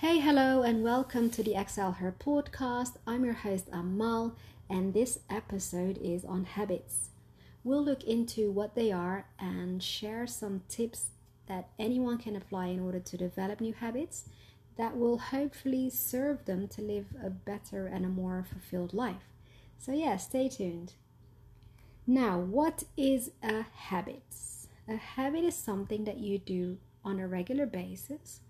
Hey, hello, and welcome to the Excel Her podcast. I'm your host Amal, and this episode is on habits. We'll look into what they are and share some tips that anyone can apply in order to develop new habits that will hopefully serve them to live a better and a more fulfilled life. So, yeah, stay tuned. Now, what is a habit? A habit is something that you do on a regular basis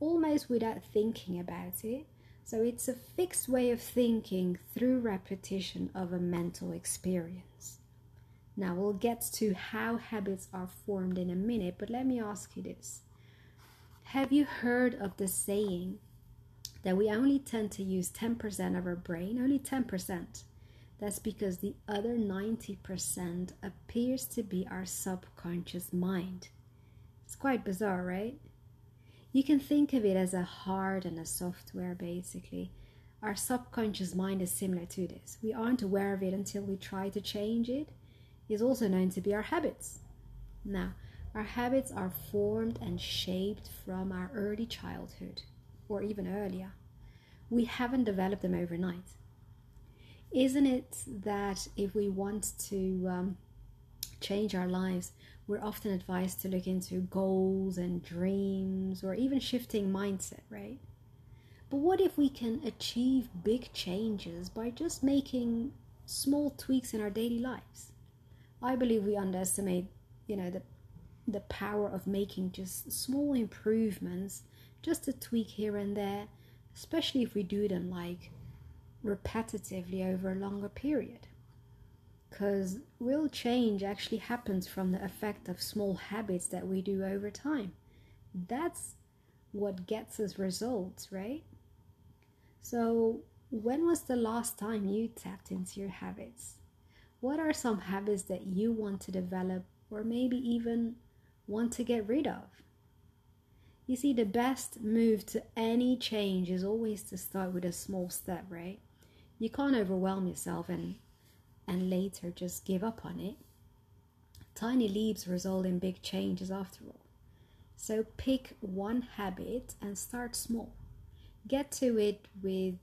almost without thinking about it. So it's a fixed way of thinking through repetition of a mental experience. Now we'll get to how habits are formed in a minute, but let me ask you this. Have you heard of the saying that we only tend to use 10% of our brain? Only 10%. That's because the other 90% appears to be our subconscious mind. It's quite bizarre, right? You can think of it as a hard and a software, basically. Our subconscious mind is similar to this. We aren't aware of it until we try to change it. It's also known to be our habits. Now, our habits are formed and shaped from our early childhood or even earlier. We haven't developed them overnight. Isn't it that if we want to um, change our lives, we're often advised to look into goals and dreams or even shifting mindset, right? But what if we can achieve big changes by just making small tweaks in our daily lives? I believe we underestimate, you know, the the power of making just small improvements, just a tweak here and there, especially if we do them like repetitively over a longer period because real change actually happens from the effect of small habits that we do over time. That's what gets us results, right? So, when was the last time you tapped into your habits? What are some habits that you want to develop or maybe even want to get rid of? You see, the best move to any change is always to start with a small step, right? You can't overwhelm yourself and and later just give up on it. Tiny leaps result in big changes after all. So pick one habit and start small. Get to it with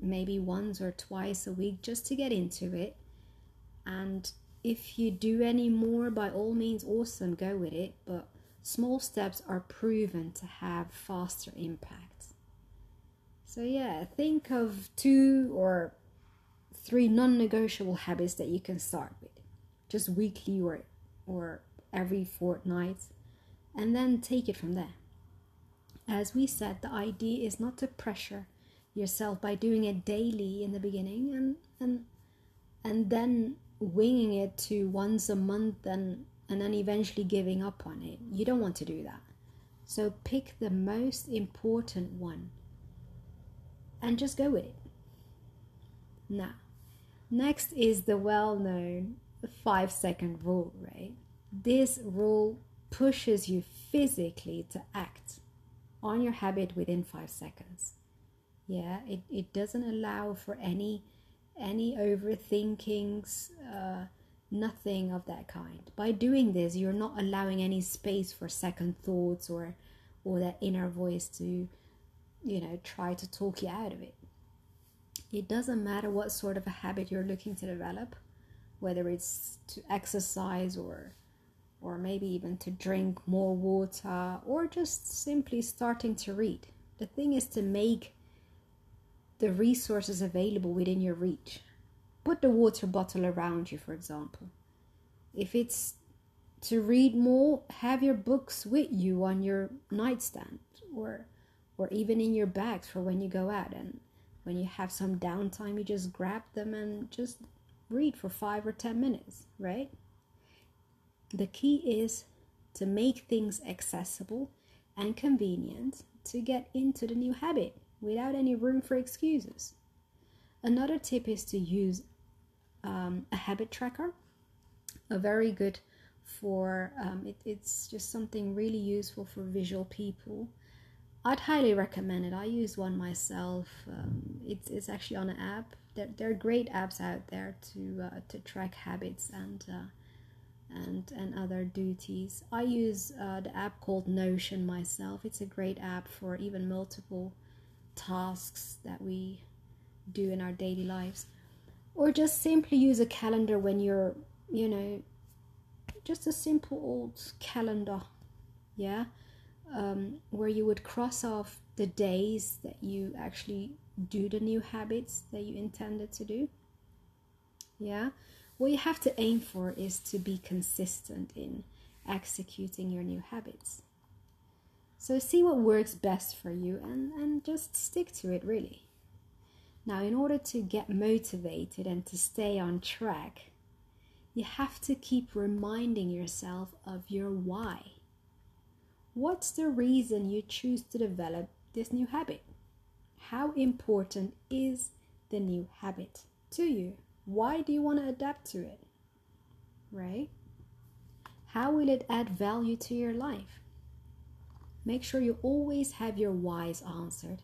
maybe once or twice a week just to get into it. And if you do any more, by all means, awesome, go with it. But small steps are proven to have faster impact. So, yeah, think of two or three non-negotiable habits that you can start with. Just weekly or or every fortnight. And then take it from there. As we said the idea is not to pressure yourself by doing it daily in the beginning and and and then winging it to once a month and and then eventually giving up on it. You don't want to do that. So pick the most important one and just go with it. Now Next is the well known five second rule, right? This rule pushes you physically to act on your habit within five seconds. Yeah, it, it doesn't allow for any any overthinkings, uh, nothing of that kind. By doing this, you're not allowing any space for second thoughts or or that inner voice to, you know, try to talk you out of it. It doesn't matter what sort of a habit you're looking to develop, whether it's to exercise or or maybe even to drink more water or just simply starting to read. The thing is to make the resources available within your reach. Put the water bottle around you, for example. If it's to read more, have your books with you on your nightstand or or even in your bags for when you go out and when you have some downtime, you just grab them and just read for five or ten minutes, right? The key is to make things accessible and convenient to get into the new habit without any room for excuses. Another tip is to use um, a habit tracker, a very good for um, it, it's just something really useful for visual people I'd highly recommend it. I use one myself. Um, it's, it's actually on an app. There, there are great apps out there to uh, to track habits and uh, and and other duties. I use uh, the app called Notion myself. It's a great app for even multiple tasks that we do in our daily lives, or just simply use a calendar when you're, you know, just a simple old calendar, yeah, um, where you would cross off the days that you actually do the new habits that you intended to do. Yeah, what you have to aim for is to be consistent in executing your new habits. So see what works best for you and, and just stick to it really. Now, in order to get motivated and to stay on track, you have to keep reminding yourself of your why. What's the reason you choose to develop this new habit? How important is the new habit to you? Why do you want to adapt to it? Right? How will it add value to your life? Make sure you always have your whys answered.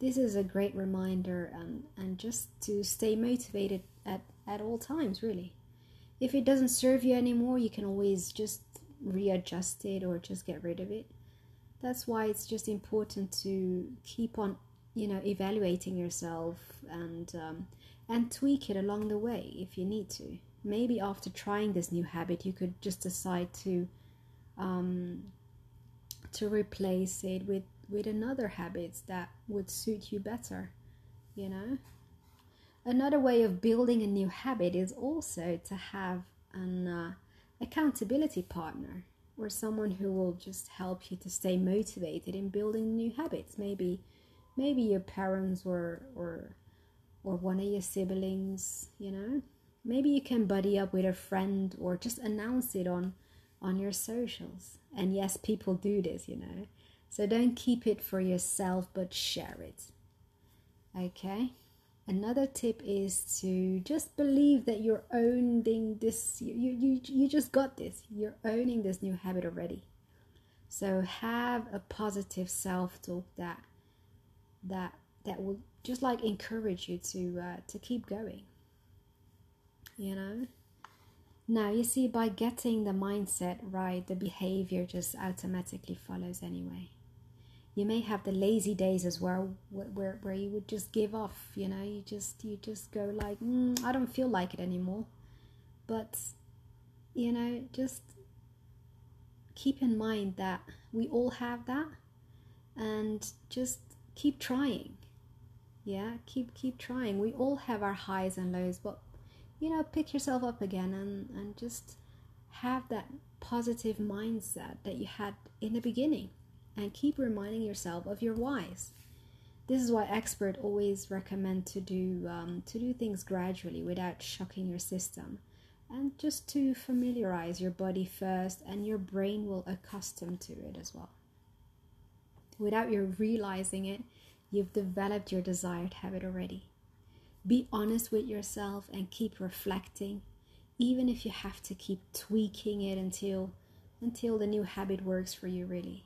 This is a great reminder and, and just to stay motivated at, at all times, really. If it doesn't serve you anymore, you can always just readjust it or just get rid of it. That's why it's just important to keep on, you know, evaluating yourself and um, and tweak it along the way if you need to. Maybe after trying this new habit, you could just decide to um, to replace it with with another habit that would suit you better. You know. Another way of building a new habit is also to have an uh, accountability partner or someone who will just help you to stay motivated in building new habits. Maybe, maybe your parents or or or one of your siblings, you know. Maybe you can buddy up with a friend or just announce it on on your socials. And yes, people do this, you know. So don't keep it for yourself but share it. Okay? Another tip is to just believe that you're owning this you you you just got this. You're owning this new habit already. So have a positive self-talk that that that will just like encourage you to uh, to keep going you know now you see by getting the mindset right the behavior just automatically follows anyway you may have the lazy days as well where, where you would just give off you know you just you just go like mm, i don't feel like it anymore. But you know just keep in mind that we all have that and just keep trying. Yeah keep keep trying. We all have our highs and lows but you know pick yourself up again and and just have that positive mindset that you had in the beginning and keep reminding yourself of your whys this is why experts always recommend to do um, to do things gradually without shocking your system and just to familiarize your body first and your brain will accustom to it as well without you realizing it You've developed your desired habit already. Be honest with yourself and keep reflecting, even if you have to keep tweaking it until until the new habit works for you really.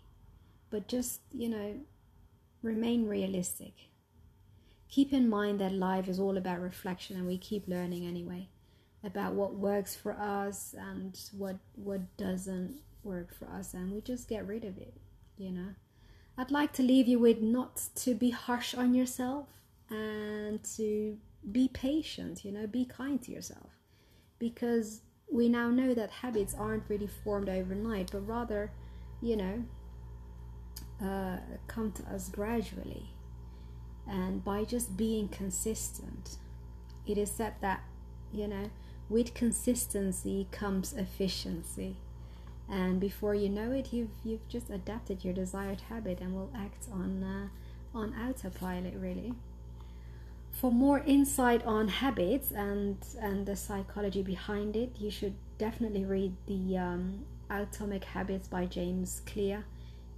But just, you know, remain realistic. Keep in mind that life is all about reflection and we keep learning anyway about what works for us and what what doesn't work for us and we just get rid of it, you know. I'd like to leave you with not to be harsh on yourself and to be patient, you know, be kind to yourself. Because we now know that habits aren't really formed overnight, but rather, you know, uh, come to us gradually. And by just being consistent, it is said that, you know, with consistency comes efficiency. And before you know it you've you've just adapted your desired habit and will act on uh, on autopilot really. For more insight on habits and and the psychology behind it you should definitely read the um, atomic habits by james clear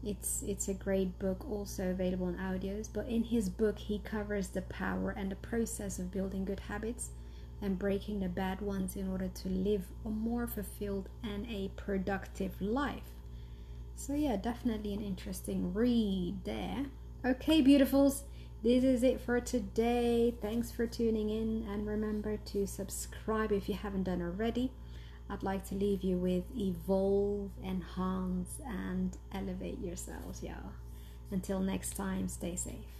it's it's a great book also available in audios but in his book he covers the power and the process of building good habits and breaking the bad ones in order to live a more fulfilled and a productive life. So, yeah, definitely an interesting read there. Okay, beautifuls, this is it for today. Thanks for tuning in, and remember to subscribe if you haven't done already. I'd like to leave you with evolve, enhance, and elevate yourselves, y'all. Until next time, stay safe.